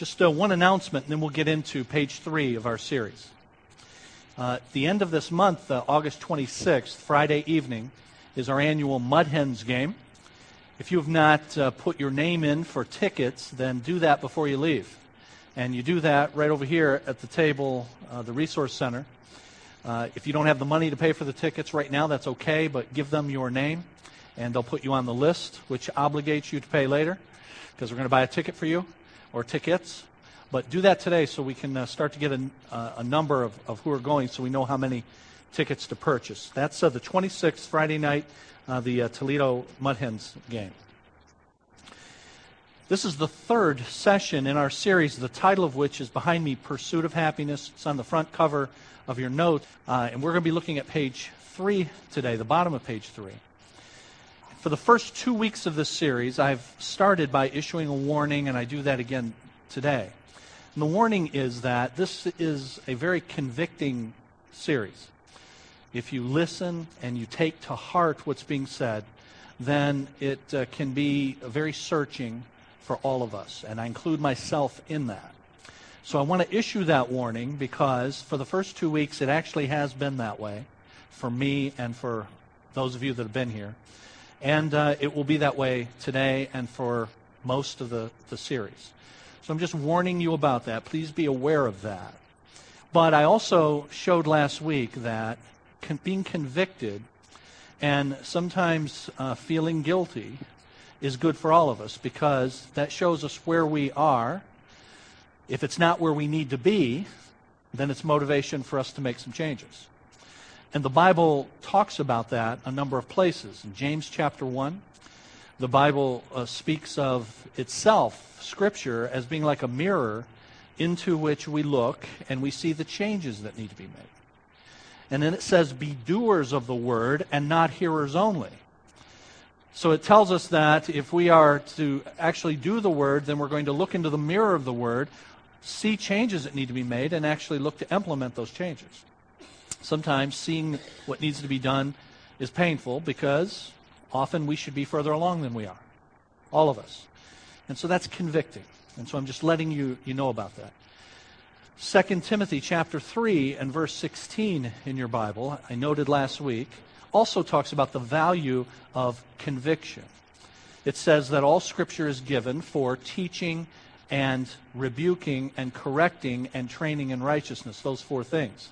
Just uh, one announcement, and then we'll get into page three of our series. Uh, the end of this month, uh, August 26th, Friday evening, is our annual Mud Hens game. If you have not uh, put your name in for tickets, then do that before you leave. And you do that right over here at the table, uh, the Resource Center. Uh, if you don't have the money to pay for the tickets right now, that's okay, but give them your name, and they'll put you on the list, which obligates you to pay later, because we're going to buy a ticket for you, or tickets. But do that today so we can uh, start to get a, a number of, of who are going so we know how many tickets to purchase. That's uh, the 26th, Friday night, uh, the uh, Toledo Mud Hens game. This is the third session in our series, the title of which is behind me Pursuit of Happiness. It's on the front cover of your note. Uh, and we're going to be looking at page three today, the bottom of page three. For the first two weeks of this series, I've started by issuing a warning, and I do that again today. And the warning is that this is a very convicting series if you listen and you take to heart what's being said, then it uh, can be very searching for all of us. And I include myself in that. So I want to issue that warning because for the first two weeks, it actually has been that way for me and for those of you that have been here. And uh, it will be that way today and for most of the, the series. So I'm just warning you about that. Please be aware of that. But I also showed last week that con- being convicted and sometimes uh, feeling guilty is good for all of us because that shows us where we are. If it's not where we need to be, then it's motivation for us to make some changes. And the Bible talks about that a number of places. In James chapter 1, the Bible uh, speaks of itself, Scripture, as being like a mirror into which we look and we see the changes that need to be made. And then it says, Be doers of the word and not hearers only. So it tells us that if we are to actually do the word, then we're going to look into the mirror of the word, see changes that need to be made, and actually look to implement those changes. Sometimes seeing what needs to be done is painful because often we should be further along than we are. All of us. And so that's convicting. And so I'm just letting you, you know about that. 2 Timothy chapter 3 and verse 16 in your Bible, I noted last week, also talks about the value of conviction. It says that all scripture is given for teaching and rebuking and correcting and training in righteousness, those four things.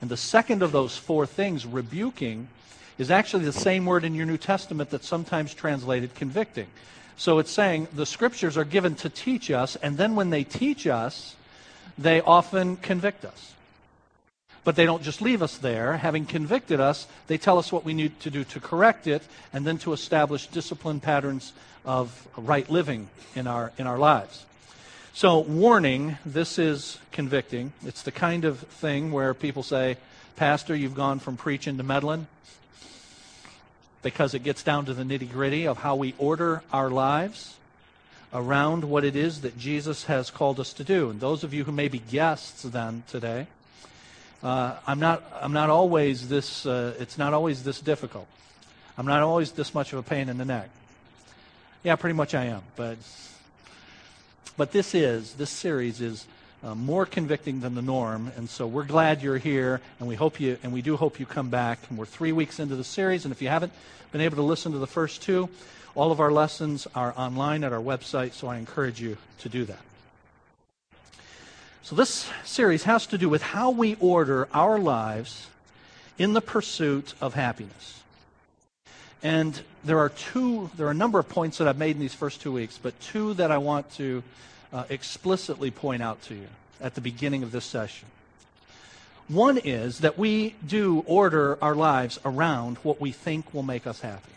And the second of those four things, rebuking, is actually the same word in your New Testament that's sometimes translated convicting. So it's saying the scriptures are given to teach us, and then when they teach us, they often convict us. But they don't just leave us there. Having convicted us, they tell us what we need to do to correct it and then to establish discipline patterns of right living in our, in our lives. So, warning this is convicting. It's the kind of thing where people say, Pastor, you've gone from preaching to meddling. Because it gets down to the nitty gritty of how we order our lives around what it is that Jesus has called us to do. And those of you who may be guests then today, uh, I'm not I'm not always this uh, it's not always this difficult. I'm not always this much of a pain in the neck. Yeah, pretty much I am, but but this is this series is uh, more convicting than the norm, and so we're glad you're here, and we hope you and we do hope you come back. And we're three weeks into the series, and if you haven't been able to listen to the first two, all of our lessons are online at our website, so I encourage you to do that. So, this series has to do with how we order our lives in the pursuit of happiness. And there are two, there are a number of points that I've made in these first two weeks, but two that I want to uh, explicitly point out to you at the beginning of this session. One is that we do order our lives around what we think will make us happy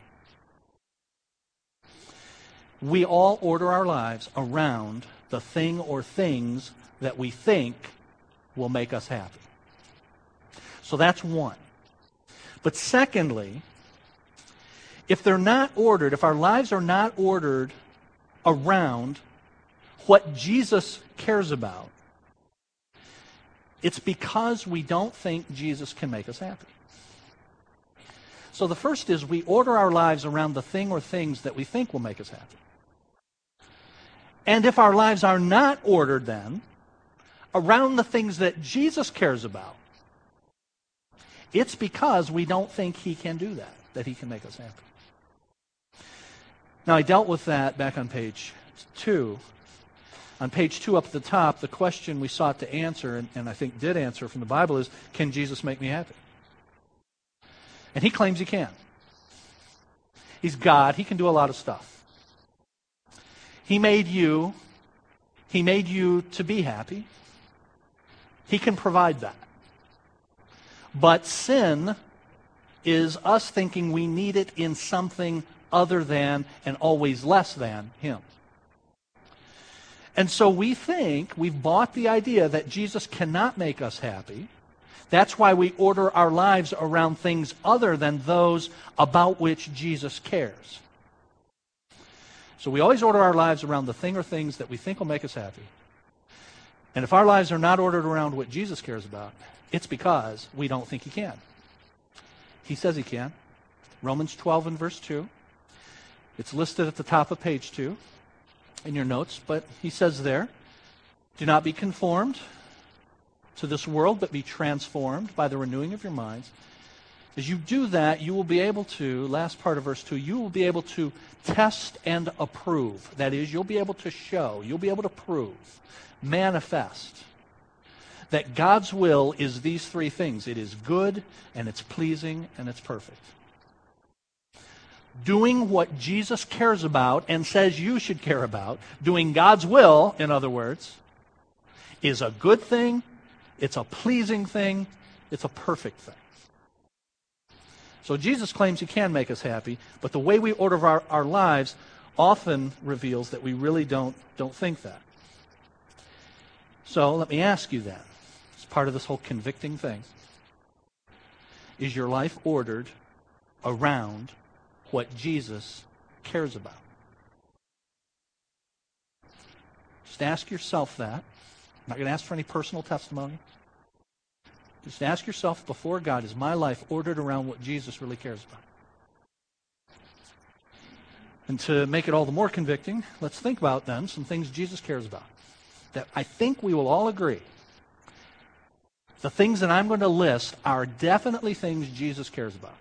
we all order our lives around the thing or things that we think will make us happy. So that's one. But secondly, if they're not ordered, if our lives are not ordered around what Jesus cares about, it's because we don't think Jesus can make us happy. So the first is we order our lives around the thing or things that we think will make us happy. And if our lives are not ordered then around the things that Jesus cares about, it's because we don't think he can do that, that he can make us happy. Now, I dealt with that back on page two. On page two up at the top, the question we sought to answer, and, and I think did answer from the Bible, is Can Jesus make me happy? And he claims he can. He's God, he can do a lot of stuff. He made you, he made you to be happy. He can provide that. But sin is us thinking we need it in something other than and always less than Him. And so we think we've bought the idea that Jesus cannot make us happy. That's why we order our lives around things other than those about which Jesus cares. So we always order our lives around the thing or things that we think will make us happy. And if our lives are not ordered around what Jesus cares about, it's because we don't think he can. He says he can. Romans 12 and verse 2. It's listed at the top of page 2 in your notes, but he says there, Do not be conformed to this world, but be transformed by the renewing of your minds. As you do that, you will be able to, last part of verse 2, you will be able to test and approve. That is, you'll be able to show, you'll be able to prove, manifest that God's will is these three things it is good, and it's pleasing, and it's perfect doing what Jesus cares about and says you should care about, doing God's will, in other words, is a good thing, it's a pleasing thing, it's a perfect thing. So Jesus claims he can make us happy, but the way we order our, our lives often reveals that we really don't, don't think that. So let me ask you that. It's part of this whole convicting thing. Is your life ordered around what Jesus cares about. Just ask yourself that. I'm not going to ask for any personal testimony. Just ask yourself before God, is my life ordered around what Jesus really cares about? And to make it all the more convicting, let's think about then some things Jesus cares about. That I think we will all agree. The things that I'm going to list are definitely things Jesus cares about.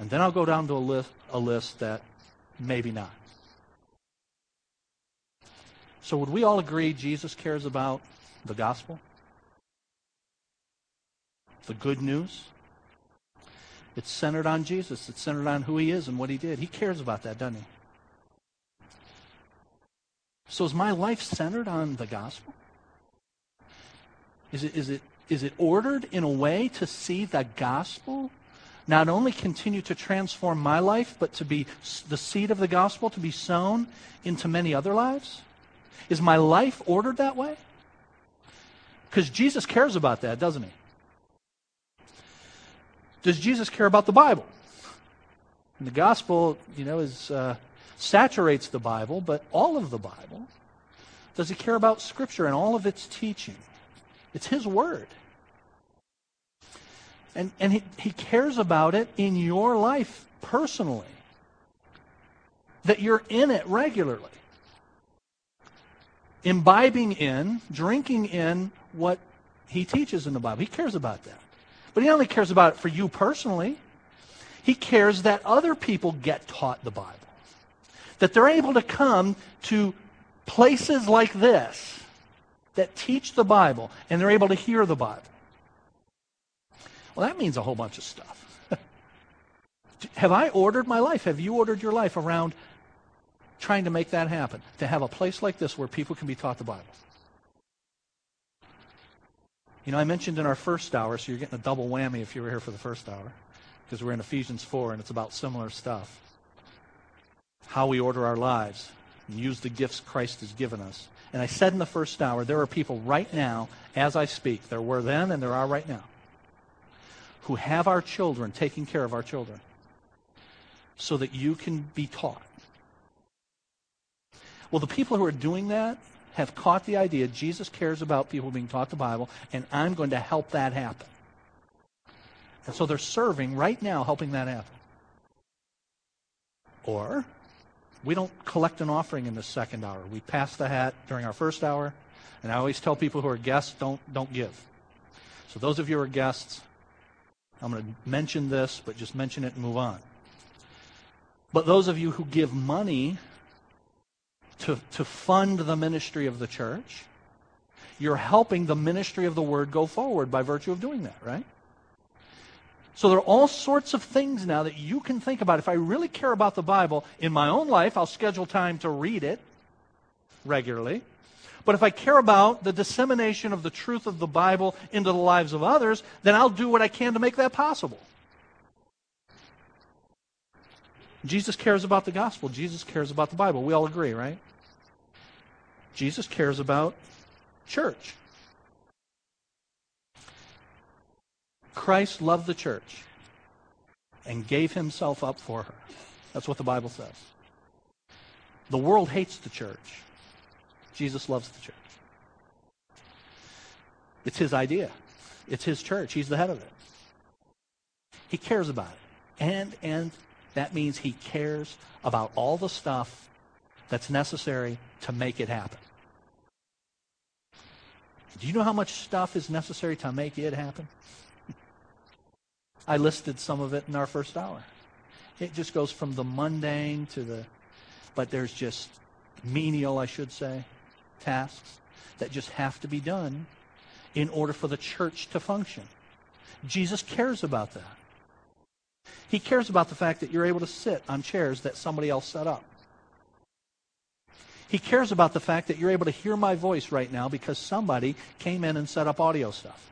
And then I'll go down to a list, a list that maybe not. So, would we all agree Jesus cares about the gospel? The good news? It's centered on Jesus. It's centered on who he is and what he did. He cares about that, doesn't he? So is my life centered on the gospel? Is it, is it, is it ordered in a way to see the gospel not only continue to transform my life, but to be the seed of the gospel to be sown into many other lives? Is my life ordered that way? Because Jesus cares about that, doesn't he? Does Jesus care about the Bible? And the gospel, you know, is uh, saturates the Bible, but all of the Bible. Does he care about Scripture and all of its teaching? It's his word. And, and he, he cares about it in your life personally. That you're in it regularly. Imbibing in, drinking in what he teaches in the Bible. He cares about that. But he only cares about it for you personally, he cares that other people get taught the Bible. That they're able to come to places like this that teach the Bible and they're able to hear the Bible. Well, that means a whole bunch of stuff. have I ordered my life? Have you ordered your life around trying to make that happen? To have a place like this where people can be taught the Bible? You know, I mentioned in our first hour, so you're getting a double whammy if you were here for the first hour, because we're in Ephesians 4 and it's about similar stuff. How we order our lives and use the gifts Christ has given us. And I said in the first hour, there are people right now, as I speak, there were then and there are right now, who have our children, taking care of our children, so that you can be taught. Well, the people who are doing that have caught the idea Jesus cares about people being taught the Bible, and I'm going to help that happen. And so they're serving right now, helping that happen. Or We don't collect an offering in the second hour. We pass the hat during our first hour, and I always tell people who are guests, don't, don't give. So those of you who are guests, I'm going to mention this, but just mention it and move on. But those of you who give money to, to fund the ministry of the church, you're helping the ministry of the word go forward by virtue of doing that, right? So there are all sorts of things now that you can think about. If I really care about the Bible in my own life, I'll schedule time to read it regularly. But if I care about the dissemination of the truth of the Bible into the lives of others, then I'll do what I can to make that possible. Jesus cares about the gospel. Jesus cares about the Bible. We all agree, right? Jesus cares about church. Christ loved the church and gave himself up for her. That's what the Bible says. The world hates the church. Jesus loves the church. It's his idea. It's his church. He's the head of it. He cares about it. And and that means he cares about all the stuff that's necessary to make it happen. Do you know how much stuff is necessary to make it happen? I listed some of it in our first hour. It just goes from the mundane to the, but there's just menial, I should say, tasks that just have to be done in order for the church to function. Jesus cares about that. He cares about the fact that you're able to sit on chairs that somebody else set up. He cares about the fact that you're able to hear my voice right now because somebody came in and set up audio stuff.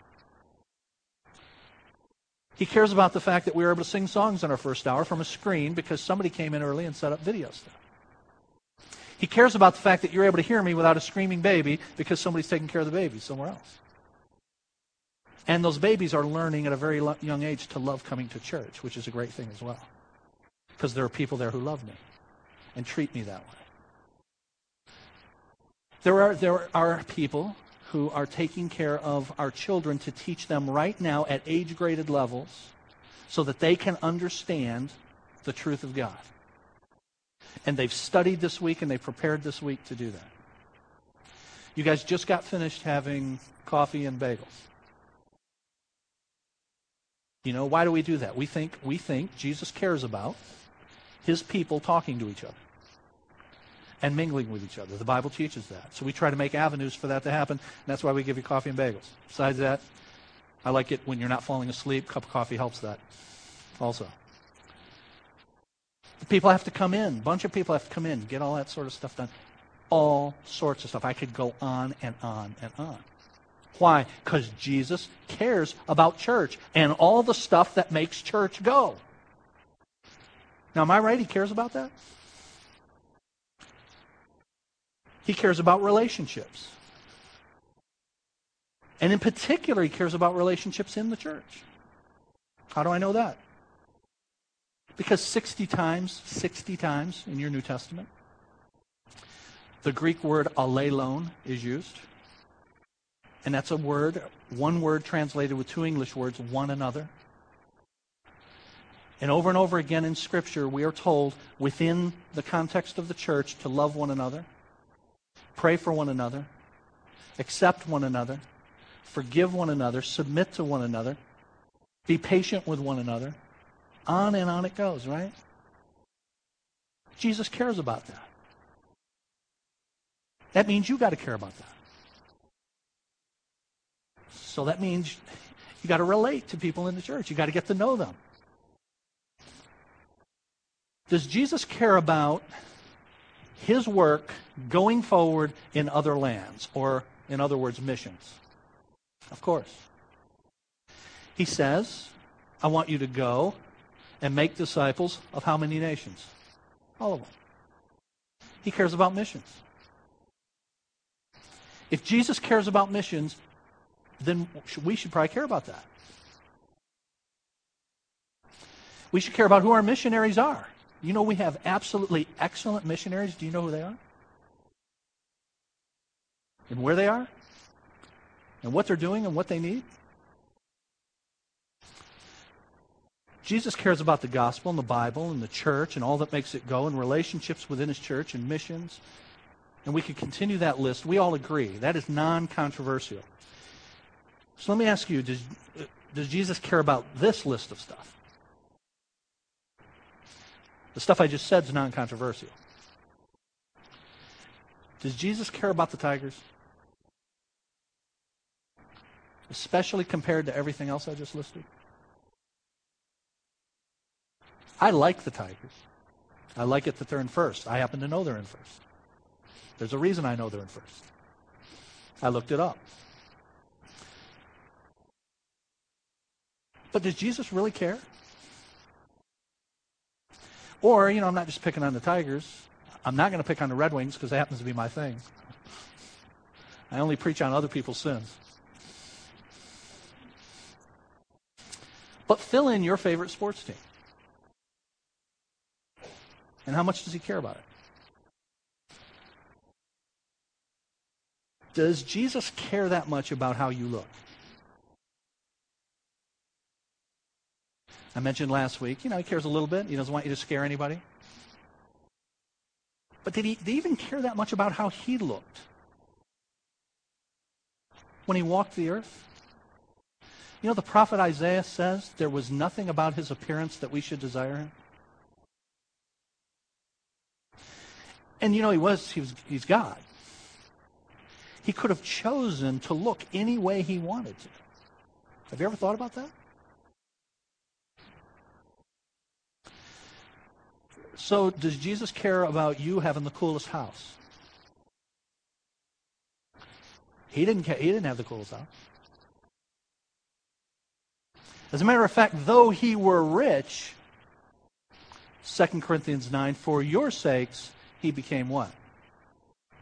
He cares about the fact that we were able to sing songs in our first hour from a screen because somebody came in early and set up video stuff. He cares about the fact that you're able to hear me without a screaming baby because somebody's taking care of the baby somewhere else. And those babies are learning at a very young age to love coming to church, which is a great thing as well. Because there are people there who love me and treat me that way. There are, there are people who are taking care of our children to teach them right now at age graded levels so that they can understand the truth of God. And they've studied this week and they've prepared this week to do that. You guys just got finished having coffee and bagels. You know, why do we do that? We think we think Jesus cares about his people talking to each other and mingling with each other. The Bible teaches that. So we try to make avenues for that to happen, and that's why we give you coffee and bagels. Besides that, I like it when you're not falling asleep. A cup of coffee helps that also. People have to come in. A bunch of people have to come in, get all that sort of stuff done. All sorts of stuff. I could go on and on and on. Why? Because Jesus cares about church and all the stuff that makes church go. Now, am I right? He cares about that? He cares about relationships. And in particular, he cares about relationships in the church. How do I know that? Because 60 times, 60 times in your New Testament, the Greek word allelon is used. And that's a word, one word translated with two English words, one another. And over and over again in Scripture, we are told within the context of the church to love one another, pray for one another, accept one another, forgive one another, submit to one another, be patient with one another, on and on it goes, right? Jesus cares about that. That means you got to care about that. So that means you got to relate to people in the church. You got to get to know them. Does Jesus care about his work going forward in other lands, or in other words, missions? Of course. He says, I want you to go and make disciples of how many nations? All of them. He cares about missions. If Jesus cares about missions, then we should probably care about that. We should care about who our missionaries are. You know, we have absolutely excellent missionaries. Do you know who they are? And where they are? And what they're doing and what they need? Jesus cares about the gospel and the Bible and the church and all that makes it go and relationships within his church and missions. And we could continue that list. We all agree. That is non controversial. So let me ask you does, does Jesus care about this list of stuff? The stuff I just said is non controversial. Does Jesus care about the tigers? Especially compared to everything else I just listed? I like the Tigers. I like it that they're in first. I happen to know they're in first. There's a reason I know they're in first. I looked it up. But does Jesus really care? Or, you know, I'm not just picking on the Tigers. I'm not going to pick on the Red Wings because that happens to be my thing. I only preach on other people's sins. But fill in your favorite sports team. And how much does he care about it? Does Jesus care that much about how you look? I mentioned last week, you know, he cares a little bit. He doesn't want you to scare anybody. But did he, did he even care that much about how he looked when he walked the earth? You know, the prophet Isaiah says there was nothing about his appearance that we should desire him. And you know, he was, he was, he's God. He could have chosen to look any way he wanted to. Have you ever thought about that? So, does Jesus care about you having the coolest house? He didn't, care, he didn't have the coolest house. As a matter of fact, though he were rich, 2 Corinthians 9, for your sakes, he became what?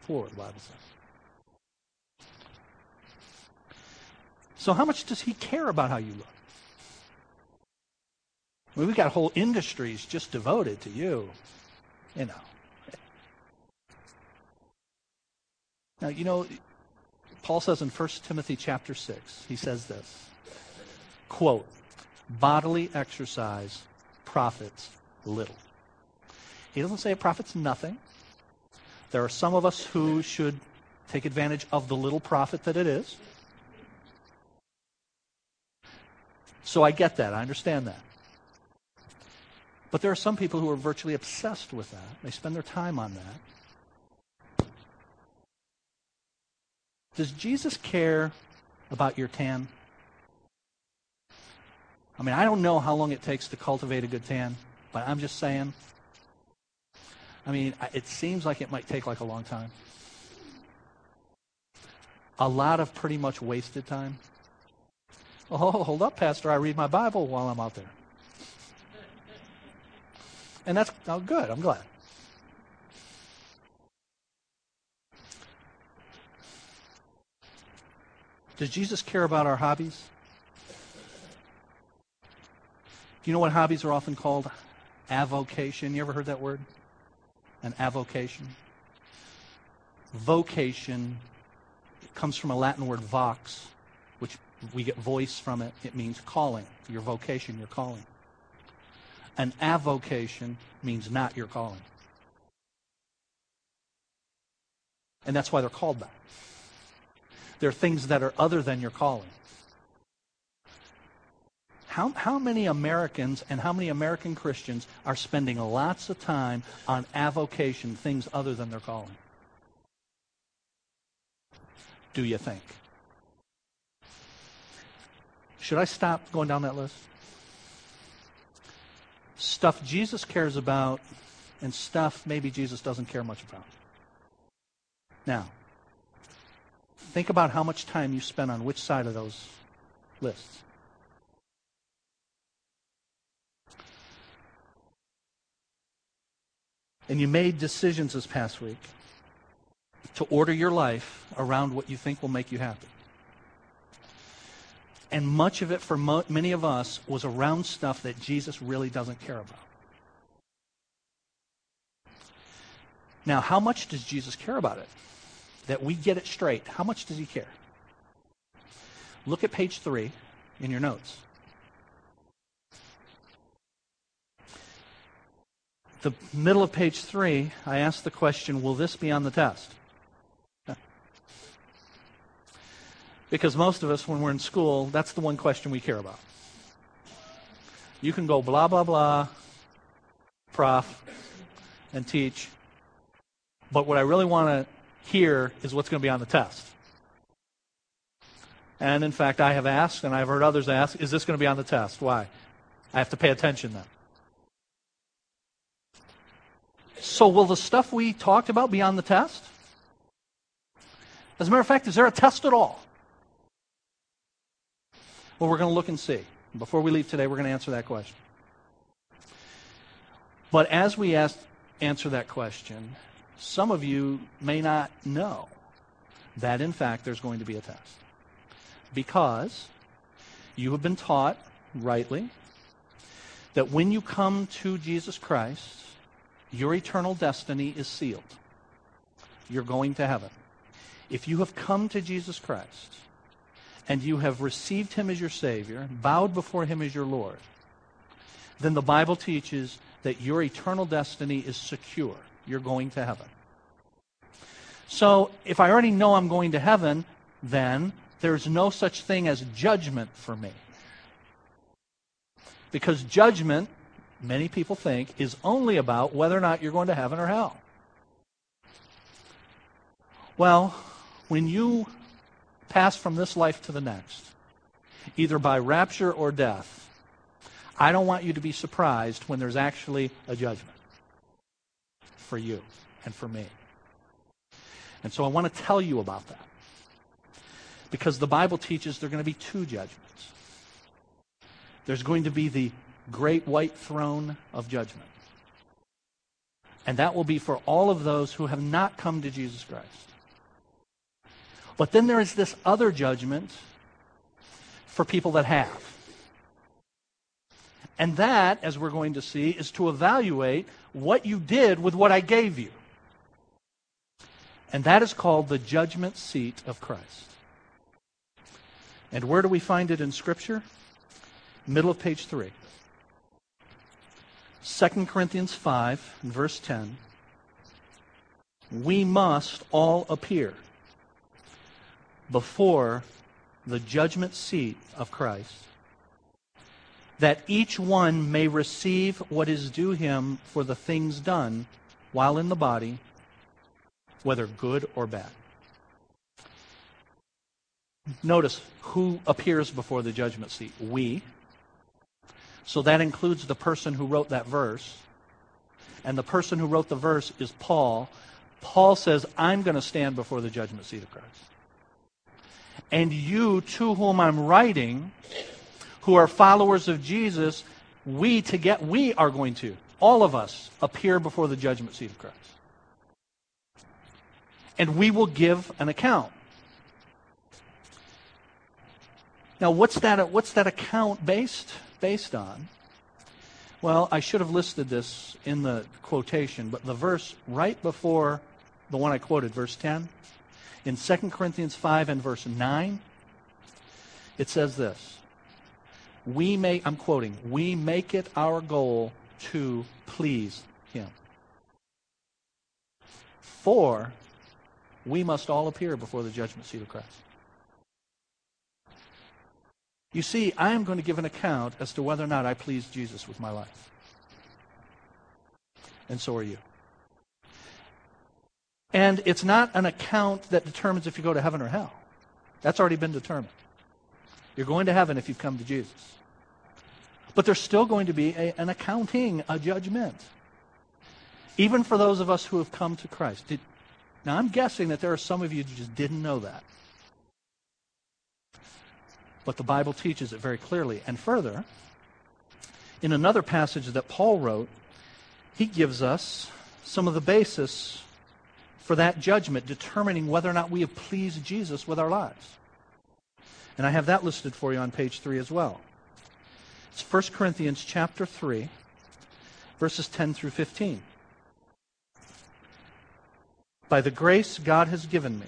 Poor, the Bible says. So, how much does he care about how you look? I mean, we've got whole industries just devoted to you, you know. Now, you know, Paul says in 1 Timothy chapter 6, he says this quote, bodily exercise profits little. He doesn't say it profits nothing. There are some of us who should take advantage of the little profit that it is. So I get that. I understand that. But there are some people who are virtually obsessed with that. They spend their time on that. Does Jesus care about your tan? I mean, I don't know how long it takes to cultivate a good tan, but I'm just saying I mean, it seems like it might take like a long time. A lot of pretty much wasted time. Oh, hold up, Pastor. I read my Bible while I'm out there. And that's oh, good. I'm glad. Does Jesus care about our hobbies? Do you know what hobbies are often called? Avocation. You ever heard that word? An avocation. Vocation comes from a Latin word vox, which we get voice from it. It means calling. Your vocation, your calling. An avocation means not your calling. And that's why they're called that. They're things that are other than your calling. How, how many Americans and how many American Christians are spending lots of time on avocation, things other than their calling? Do you think? Should I stop going down that list? Stuff Jesus cares about and stuff maybe Jesus doesn't care much about. Now, think about how much time you spend on which side of those lists. And you made decisions this past week to order your life around what you think will make you happy. And much of it for mo- many of us was around stuff that Jesus really doesn't care about. Now, how much does Jesus care about it? That we get it straight. How much does he care? Look at page three in your notes. The middle of page three, I asked the question Will this be on the test? Because most of us, when we're in school, that's the one question we care about. You can go blah, blah, blah, prof, and teach. But what I really want to hear is what's going to be on the test. And in fact, I have asked, and I've heard others ask, is this going to be on the test? Why? I have to pay attention then. So, will the stuff we talked about be on the test? As a matter of fact, is there a test at all? Well, we're going to look and see. Before we leave today, we're going to answer that question. But as we ask, answer that question, some of you may not know that, in fact, there's going to be a test. Because you have been taught rightly that when you come to Jesus Christ, your eternal destiny is sealed. You're going to heaven. If you have come to Jesus Christ and you have received him as your Savior, bowed before him as your Lord, then the Bible teaches that your eternal destiny is secure. You're going to heaven. So if I already know I'm going to heaven, then there's no such thing as judgment for me. Because judgment, many people think, is only about whether or not you're going to heaven or hell. Well, when you pass from this life to the next, either by rapture or death, I don't want you to be surprised when there's actually a judgment for you and for me. And so I want to tell you about that. Because the Bible teaches there are going to be two judgments. There's going to be the great white throne of judgment. And that will be for all of those who have not come to Jesus Christ. But then there is this other judgment for people that have. And that, as we're going to see, is to evaluate what you did with what I gave you. And that is called the judgment seat of Christ. And where do we find it in Scripture? Middle of page 3. 2 Corinthians 5, and verse 10. We must all appear before the judgment seat of Christ, that each one may receive what is due him for the things done while in the body, whether good or bad. Notice who appears before the judgment seat? We. So that includes the person who wrote that verse. And the person who wrote the verse is Paul. Paul says, I'm going to stand before the judgment seat of Christ. And you, to whom I'm writing, who are followers of Jesus, we to get we are going to, all of us, appear before the judgment seat of Christ. And we will give an account. Now, what's that, what's that account based, based on? Well, I should have listed this in the quotation, but the verse right before the one I quoted, verse 10, in 2 Corinthians 5 and verse 9, it says this We may, I'm quoting, we make it our goal to please Him. For we must all appear before the judgment seat of Christ. You see, I am going to give an account as to whether or not I pleased Jesus with my life. And so are you. And it's not an account that determines if you go to heaven or hell. That's already been determined. You're going to heaven if you've come to Jesus. But there's still going to be a, an accounting, a judgment. Even for those of us who have come to Christ. Did, now, I'm guessing that there are some of you who just didn't know that. But the Bible teaches it very clearly. And further, in another passage that Paul wrote, he gives us some of the basis for that judgment, determining whether or not we have pleased Jesus with our lives. And I have that listed for you on page 3 as well. It's 1 Corinthians chapter 3, verses 10 through 15. By the grace God has given me,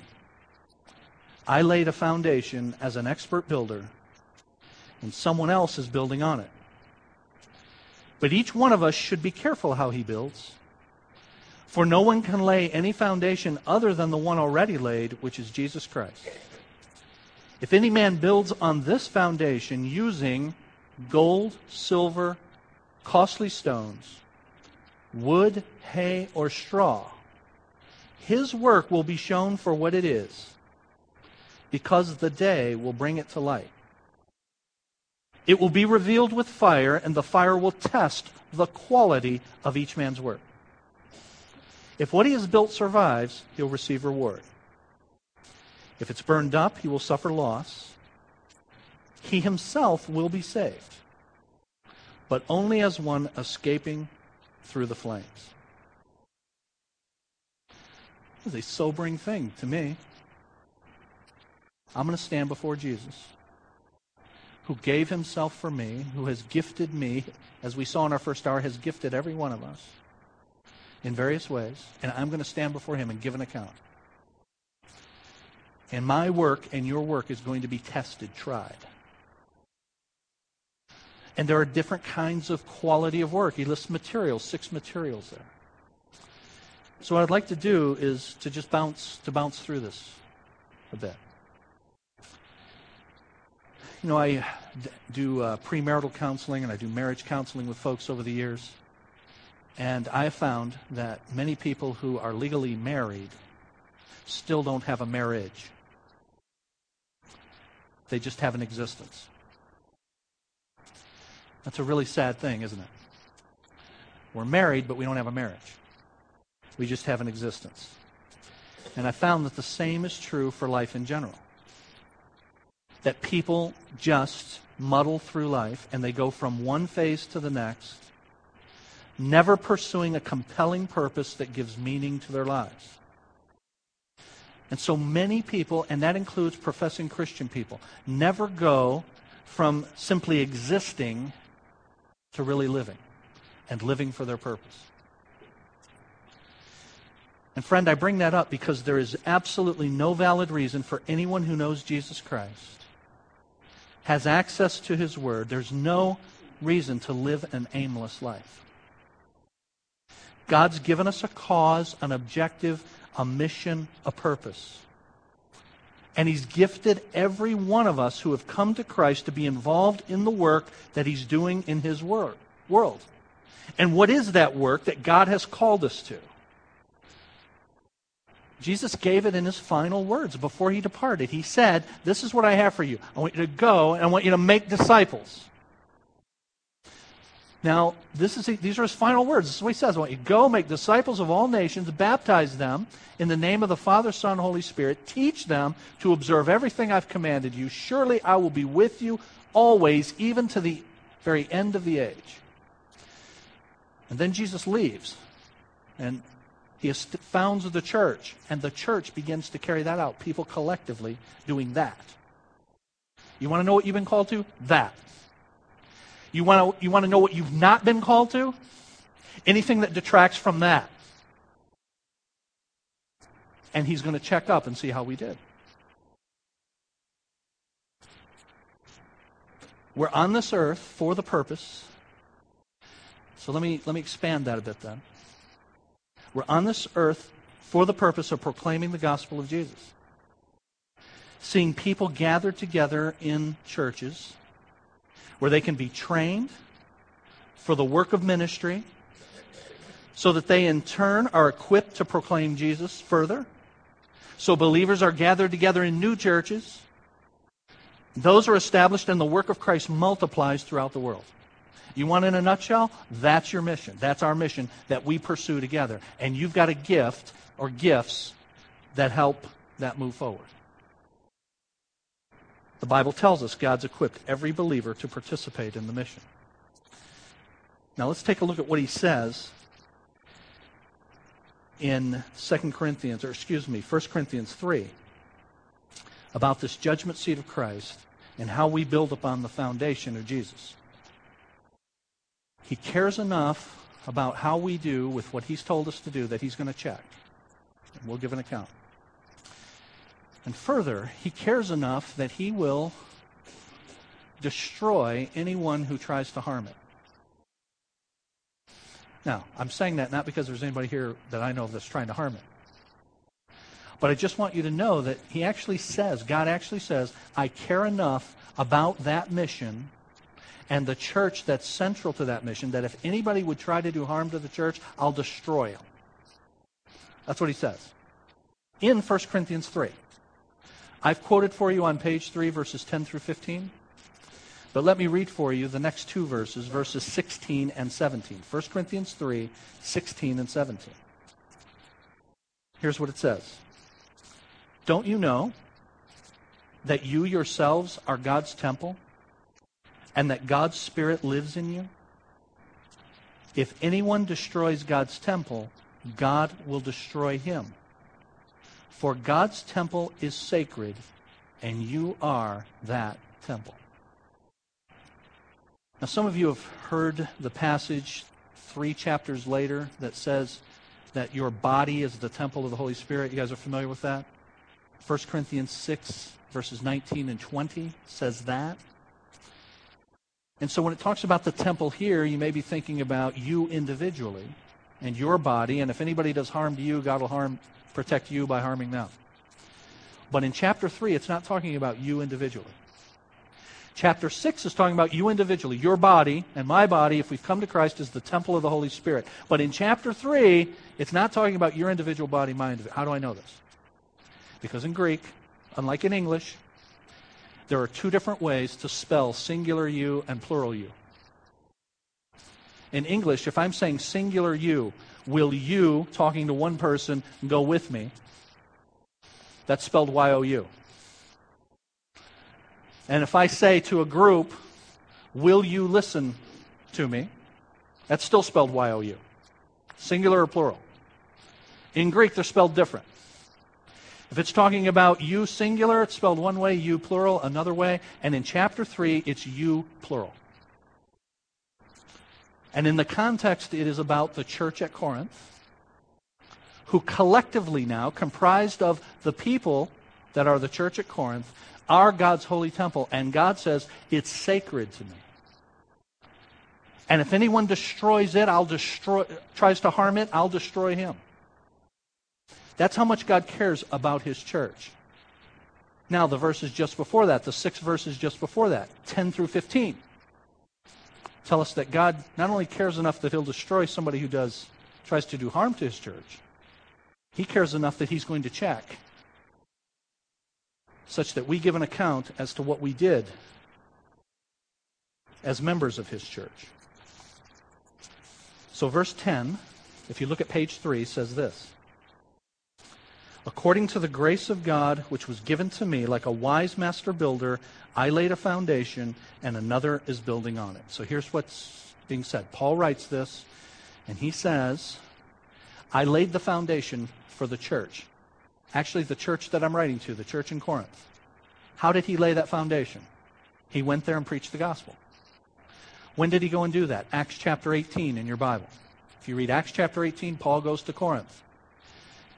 I laid a foundation as an expert builder, and someone else is building on it. But each one of us should be careful how he builds. For no one can lay any foundation other than the one already laid, which is Jesus Christ. If any man builds on this foundation using gold, silver, costly stones, wood, hay, or straw, his work will be shown for what it is, because the day will bring it to light. It will be revealed with fire, and the fire will test the quality of each man's work. If what he has built survives, he'll receive reward. If it's burned up, he will suffer loss. He himself will be saved, but only as one escaping through the flames. Is a sobering thing to me. I'm going to stand before Jesus, who gave himself for me, who has gifted me, as we saw in our first hour, has gifted every one of us in various ways, and I'm going to stand before him and give an account. And my work and your work is going to be tested, tried. And there are different kinds of quality of work. He lists materials, six materials there. So what I'd like to do is to just bounce to bounce through this a bit. You know, I do uh, premarital counseling and I do marriage counseling with folks over the years. And I have found that many people who are legally married still don't have a marriage. They just have an existence. That's a really sad thing, isn't it? We're married, but we don't have a marriage. We just have an existence. And I found that the same is true for life in general. That people just muddle through life and they go from one phase to the next, never pursuing a compelling purpose that gives meaning to their lives. And so many people, and that includes professing Christian people, never go from simply existing to really living and living for their purpose. And friend, I bring that up because there is absolutely no valid reason for anyone who knows Jesus Christ, has access to his word, there's no reason to live an aimless life. God's given us a cause, an objective, a mission, a purpose. And He's gifted every one of us who have come to Christ to be involved in the work that He's doing in His world. And what is that work that God has called us to? Jesus gave it in his final words before he departed. He said, This is what I have for you. I want you to go and I want you to make disciples. Now, this is, these are his final words. This is what he says. I want you to go make disciples of all nations, baptize them in the name of the Father, Son, Holy Spirit. Teach them to observe everything I've commanded you. Surely I will be with you always, even to the very end of the age. And then Jesus leaves. And he founds the church. And the church begins to carry that out. People collectively doing that. You want to know what you've been called to? That. You want to, you want to know what you've not been called to? Anything that detracts from that. And he's going to check up and see how we did. We're on this earth for the purpose. So let me, let me expand that a bit then. We're on this earth for the purpose of proclaiming the gospel of Jesus. Seeing people gathered together in churches where they can be trained for the work of ministry so that they in turn are equipped to proclaim Jesus further. So believers are gathered together in new churches. Those are established and the work of Christ multiplies throughout the world. You want in a nutshell? That's your mission. That's our mission that we pursue together. And you've got a gift or gifts that help that move forward. The Bible tells us God's equipped every believer to participate in the mission. Now let's take a look at what he says in 2 Corinthians, or excuse me, 1 Corinthians 3, about this judgment seat of Christ and how we build upon the foundation of Jesus. He cares enough about how we do with what he's told us to do that he's going to check. And we'll give an account. And further, he cares enough that he will destroy anyone who tries to harm it. Now, I'm saying that not because there's anybody here that I know of that's trying to harm it. But I just want you to know that he actually says, God actually says, I care enough about that mission and the church that's central to that mission that if anybody would try to do harm to the church, I'll destroy them. That's what he says in 1 Corinthians 3. I've quoted for you on page 3, verses 10 through 15. But let me read for you the next two verses, verses 16 and 17. 1 Corinthians 3, 16 and 17. Here's what it says Don't you know that you yourselves are God's temple and that God's Spirit lives in you? If anyone destroys God's temple, God will destroy him. For God's temple is sacred, and you are that temple. Now, some of you have heard the passage three chapters later that says that your body is the temple of the Holy Spirit. You guys are familiar with that? 1 Corinthians 6, verses 19 and 20 says that. And so when it talks about the temple here, you may be thinking about you individually and your body, and if anybody does harm to you, God will harm protect you by harming them. But in chapter 3, it's not talking about you individually. Chapter 6 is talking about you individually. Your body and my body, if we've come to Christ, is the temple of the Holy Spirit. But in chapter 3, it's not talking about your individual body, individual. How do I know this? Because in Greek, unlike in English, there are two different ways to spell singular you and plural you. In English, if I'm saying singular you, Will you, talking to one person, go with me? That's spelled Y O U. And if I say to a group, Will you listen to me? That's still spelled Y O U. Singular or plural? In Greek, they're spelled different. If it's talking about you singular, it's spelled one way, you plural another way. And in chapter 3, it's you plural. And in the context, it is about the church at Corinth, who collectively now, comprised of the people that are the church at Corinth, are God's holy temple. And God says, it's sacred to me. And if anyone destroys it, I'll destroy, tries to harm it, I'll destroy him. That's how much God cares about his church. Now, the verses just before that, the six verses just before that, 10 through 15 tell us that God not only cares enough that he'll destroy somebody who does tries to do harm to his church, he cares enough that he's going to check such that we give an account as to what we did as members of his church. So verse 10, if you look at page 3, says this. According to the grace of God which was given to me, like a wise master builder, I laid a foundation and another is building on it. So here's what's being said. Paul writes this, and he says, I laid the foundation for the church. Actually, the church that I'm writing to, the church in Corinth. How did he lay that foundation? He went there and preached the gospel. When did he go and do that? Acts chapter 18 in your Bible. If you read Acts chapter 18, Paul goes to Corinth.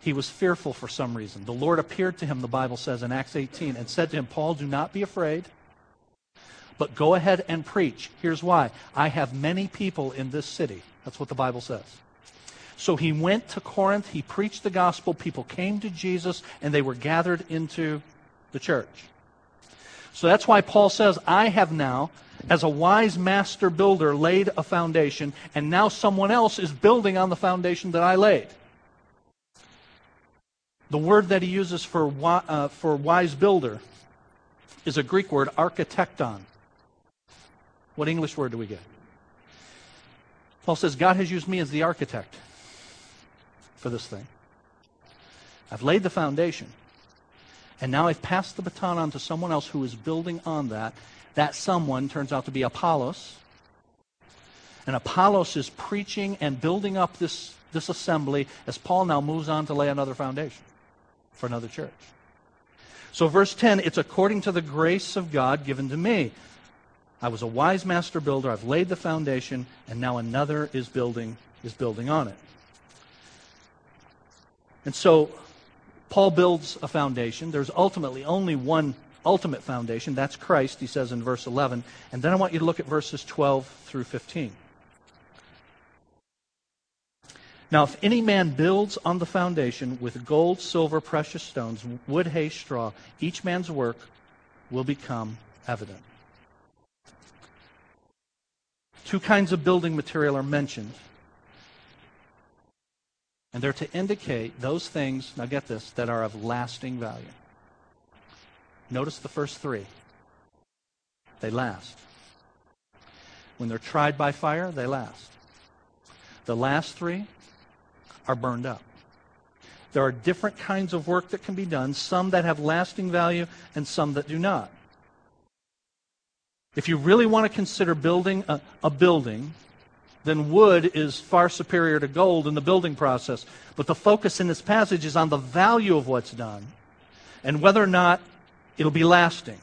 He was fearful for some reason. The Lord appeared to him, the Bible says in Acts 18, and said to him, Paul, do not be afraid, but go ahead and preach. Here's why I have many people in this city. That's what the Bible says. So he went to Corinth, he preached the gospel, people came to Jesus, and they were gathered into the church. So that's why Paul says, I have now, as a wise master builder, laid a foundation, and now someone else is building on the foundation that I laid. The word that he uses for, uh, for wise builder is a Greek word, architecton. What English word do we get? Paul says, God has used me as the architect for this thing. I've laid the foundation. And now I've passed the baton on to someone else who is building on that. That someone turns out to be Apollos. And Apollos is preaching and building up this, this assembly as Paul now moves on to lay another foundation for another church. So, verse 10 it's according to the grace of God given to me. I was a wise master builder. I've laid the foundation, and now another is building is building on it. And so Paul builds a foundation. There's ultimately only one ultimate foundation. That's Christ, he says in verse 11. And then I want you to look at verses 12 through 15. Now, if any man builds on the foundation with gold, silver, precious stones, wood, hay, straw, each man's work will become evident. Two kinds of building material are mentioned. And they're to indicate those things, now get this, that are of lasting value. Notice the first three. They last. When they're tried by fire, they last. The last three are burned up. There are different kinds of work that can be done, some that have lasting value and some that do not. If you really want to consider building a, a, building, then wood is far superior to gold in the building process. But the focus in this passage is on the value of what's done and whether or not it'll be lasting.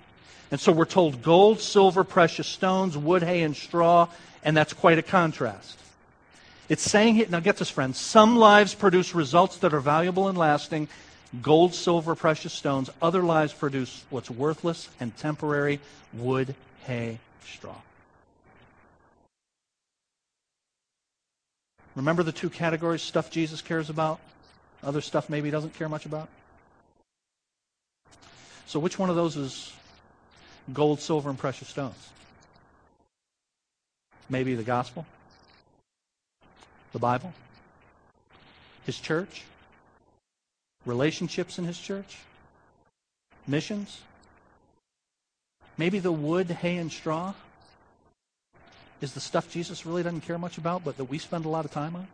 And so we're told gold, silver, precious stones, wood, hay, and straw, and that's quite a contrast. It's saying now get this, friends, some lives produce results that are valuable and lasting gold, silver, precious stones. Other lives produce what's worthless and temporary wood, hay, straw. Remember the two categories stuff Jesus cares about, other stuff maybe he doesn't care much about? So, which one of those is gold, silver, and precious stones? Maybe the gospel? The Bible? His church? Relationships in his church? Missions? Maybe the wood, hay, and straw is the stuff Jesus really doesn't care much about, but that we spend a lot of time on?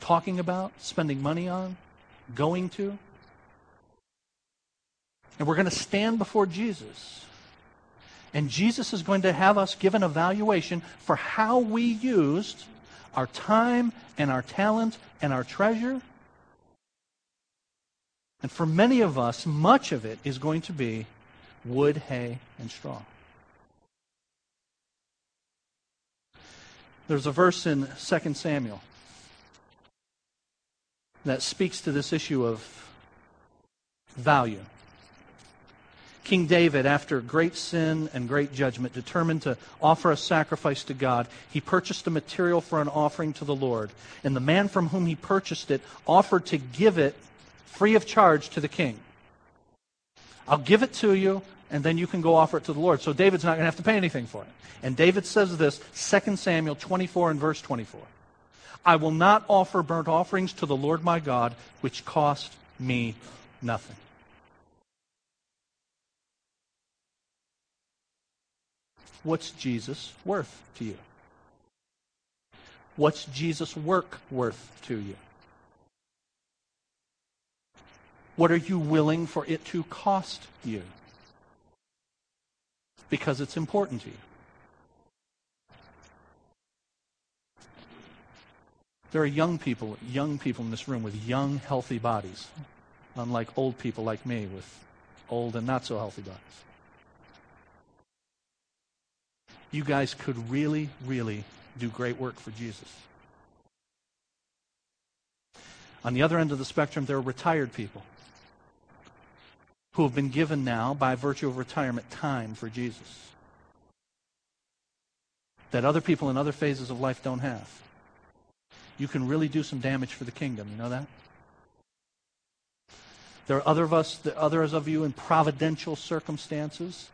Talking about, spending money on, going to? And we're going to stand before Jesus. And Jesus is going to have us give an evaluation for how we used our time and our talent and our treasure. And for many of us, much of it is going to be wood, hay, and straw. There's a verse in 2 Samuel that speaks to this issue of value. King David, after great sin and great judgment, determined to offer a sacrifice to God. He purchased a material for an offering to the Lord. And the man from whom he purchased it offered to give it free of charge to the king. I'll give it to you, and then you can go offer it to the Lord. So David's not going to have to pay anything for it. And David says this, 2 Samuel 24 and verse 24. I will not offer burnt offerings to the Lord my God, which cost me nothing. What's Jesus worth to you? What's Jesus' work worth to you? What are you willing for it to cost you? Because it's important to you. There are young people, young people in this room with young, healthy bodies, unlike old people like me with old and not so healthy bodies you guys could really, really do great work for Jesus. On the other end of the spectrum, there are retired people who have been given now, by virtue of retirement, time for Jesus that other people in other phases of life don't have. You can really do some damage for the kingdom. You know that? There are other of us, the others of you in providential circumstances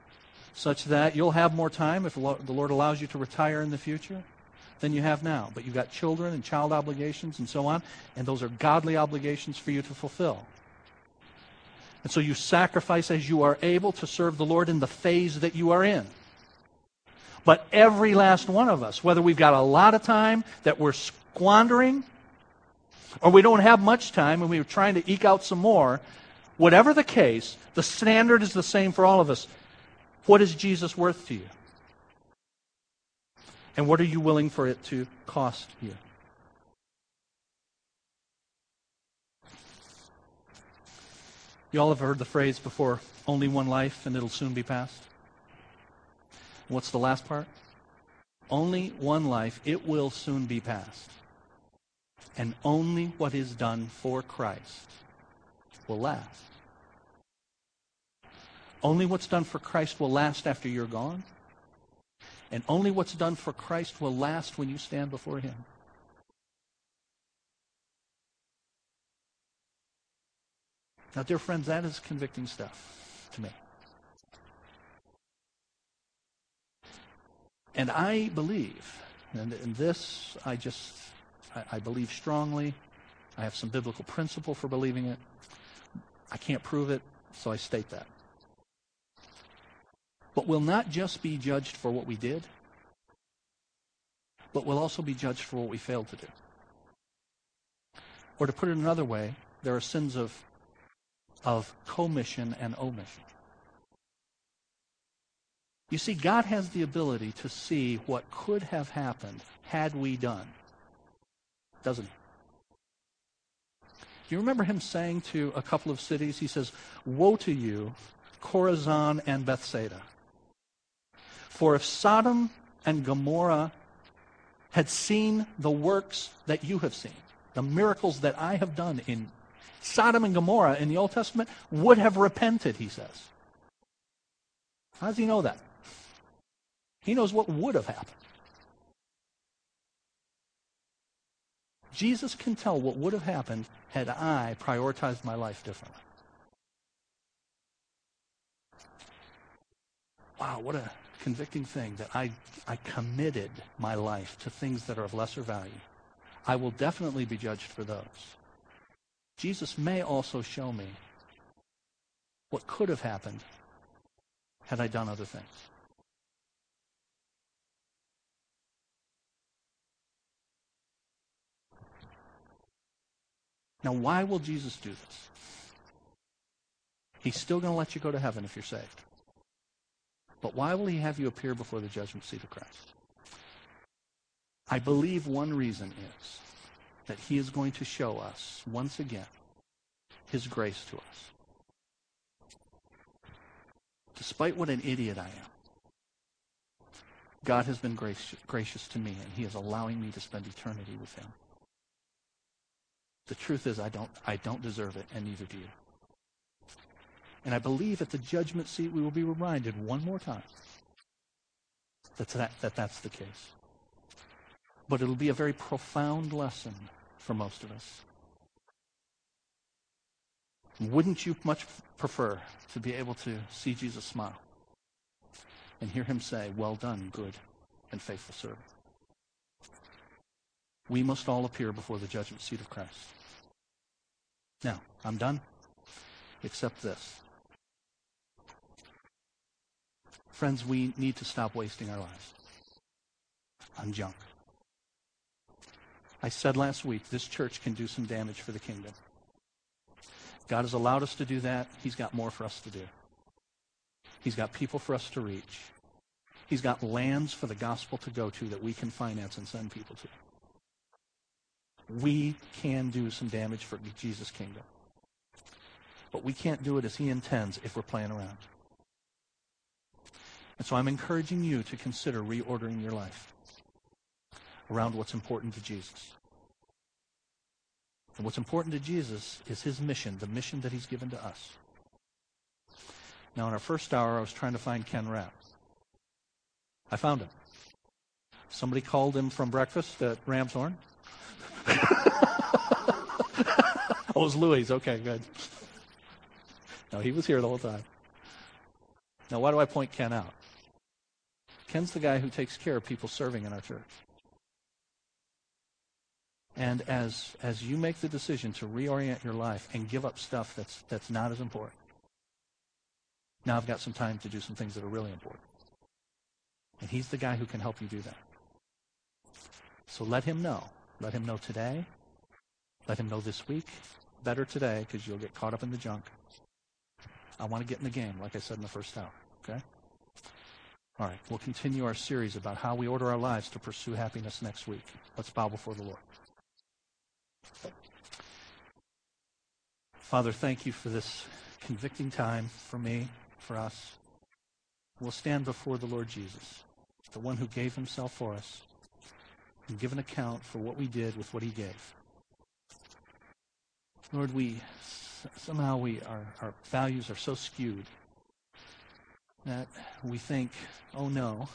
such that you'll have more time if the Lord allows you to retire in the future than you have now. But you've got children and child obligations and so on, and those are godly obligations for you to fulfill. And so you sacrifice as you are able to serve the Lord in the phase that you are in. But every last one of us, whether we've got a lot of time that we're squandering, or we don't have much time and we're trying to eke out some more, whatever the case, the standard is the same for all of us. What is Jesus worth to you? And what are you willing for it to cost you? You all have heard the phrase before only one life and it'll soon be past. What's the last part? Only one life, it will soon be past. And only what is done for Christ will last. Only what's done for Christ will last after you're gone. And only what's done for Christ will last when you stand before Him. Now, dear friends, that is convicting stuff to me. And I believe, and in this I just, I, I believe strongly. I have some biblical principle for believing it. I can't prove it, so I state that. But we'll not just be judged for what we did, but we'll also be judged for what we failed to do. Or to put it another way, there are sins of, of commission and omission. You see, God has the ability to see what could have happened had we done. Doesn't he? Do you remember him saying to a couple of cities, he says, Woe to you, Chorazin and Bethsaida. For if Sodom and Gomorrah had seen the works that you have seen, the miracles that I have done in Sodom and Gomorrah in the Old Testament, would have repented, he says. How does he know that? He knows what would have happened. Jesus can tell what would have happened had I prioritized my life differently. Wow, what a convicting thing that I, I committed my life to things that are of lesser value. I will definitely be judged for those. Jesus may also show me what could have happened had I done other things. Now, why will Jesus do this? He's still going to let you go to heaven if you're saved. But why will he have you appear before the judgment seat of Christ? I believe one reason is that he is going to show us, once again, his grace to us. Despite what an idiot I am, God has been gracious, gracious to me, and he is allowing me to spend eternity with him. The truth is, I don't, I don't deserve it, and neither do you. And I believe at the judgment seat we will be reminded one more time that, that, that that's the case. But it'll be a very profound lesson for most of us. Wouldn't you much prefer to be able to see Jesus smile and hear him say, Well done, good and faithful servant? We must all appear before the judgment seat of Christ. Now, I'm done, except this. Friends, we need to stop wasting our lives on junk. I said last week, this church can do some damage for the kingdom. God has allowed us to do that. He's got more for us to do. He's got people for us to reach. He's got lands for the gospel to go to that we can finance and send people to we can do some damage for Jesus' kingdom. But we can't do it as he intends if we're playing around. And so I'm encouraging you to consider reordering your life around what's important to Jesus. And what's important to Jesus is his mission, the mission that he's given to us. Now, in our first hour, I was trying to find Ken Rapp. I found him. Somebody called him from breakfast at Ram's Horn. oh, it was Louis. Okay, good. No, he was here the whole time. Now, why do I point Ken out? Ken's the guy who takes care of people serving in our church. And as as you make the decision to reorient your life and give up stuff that's that's not as important, now I've got some time to do some things that are really important. And he's the guy who can help you do that. So let him know let him know today. Let him know this week. Better today because you'll get caught up in the junk. I want to get in the game, like I said in the first hour. Okay? All right, we'll continue our series about how we order our lives to pursue happiness next week. Let's bow before the Lord. Father, thank you for this convicting time for me, for us. We'll stand before the Lord Jesus, the one who gave himself for us and give an account for what we did with what he gave. Lord, we somehow we our, our values are so skewed that we think, oh no,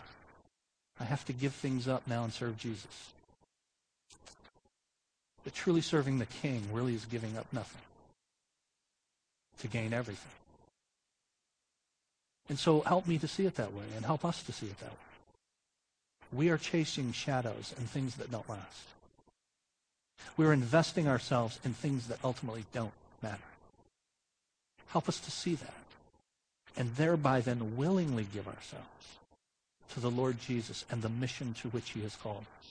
I have to give things up now and serve Jesus. But truly serving the king really is giving up nothing. to gain everything. And so help me to see it that way and help us to see it that way. We are chasing shadows and things that don't last. We're investing ourselves in things that ultimately don't matter. Help us to see that and thereby then willingly give ourselves to the Lord Jesus and the mission to which he has called us.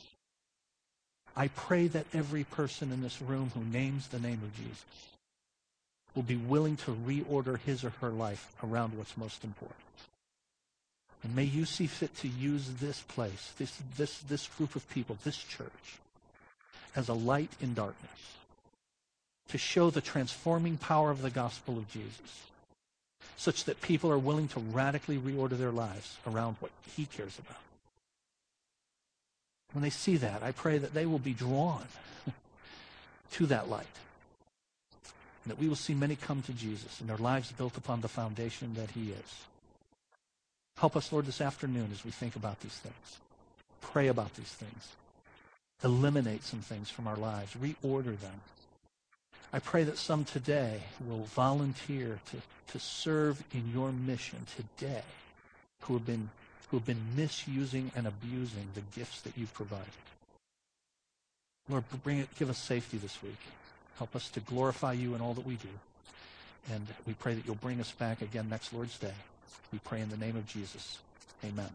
I pray that every person in this room who names the name of Jesus will be willing to reorder his or her life around what's most important. And may you see fit to use this place, this, this, this group of people, this church, as a light in darkness to show the transforming power of the gospel of Jesus, such that people are willing to radically reorder their lives around what he cares about. When they see that, I pray that they will be drawn to that light. And that we will see many come to Jesus and their lives built upon the foundation that he is. Help us, Lord, this afternoon as we think about these things. Pray about these things. Eliminate some things from our lives. Reorder them. I pray that some today will volunteer to, to serve in your mission today who have been who have been misusing and abusing the gifts that you've provided. Lord, bring it, give us safety this week. Help us to glorify you in all that we do. And we pray that you'll bring us back again next Lord's Day. We pray in the name of Jesus. Amen.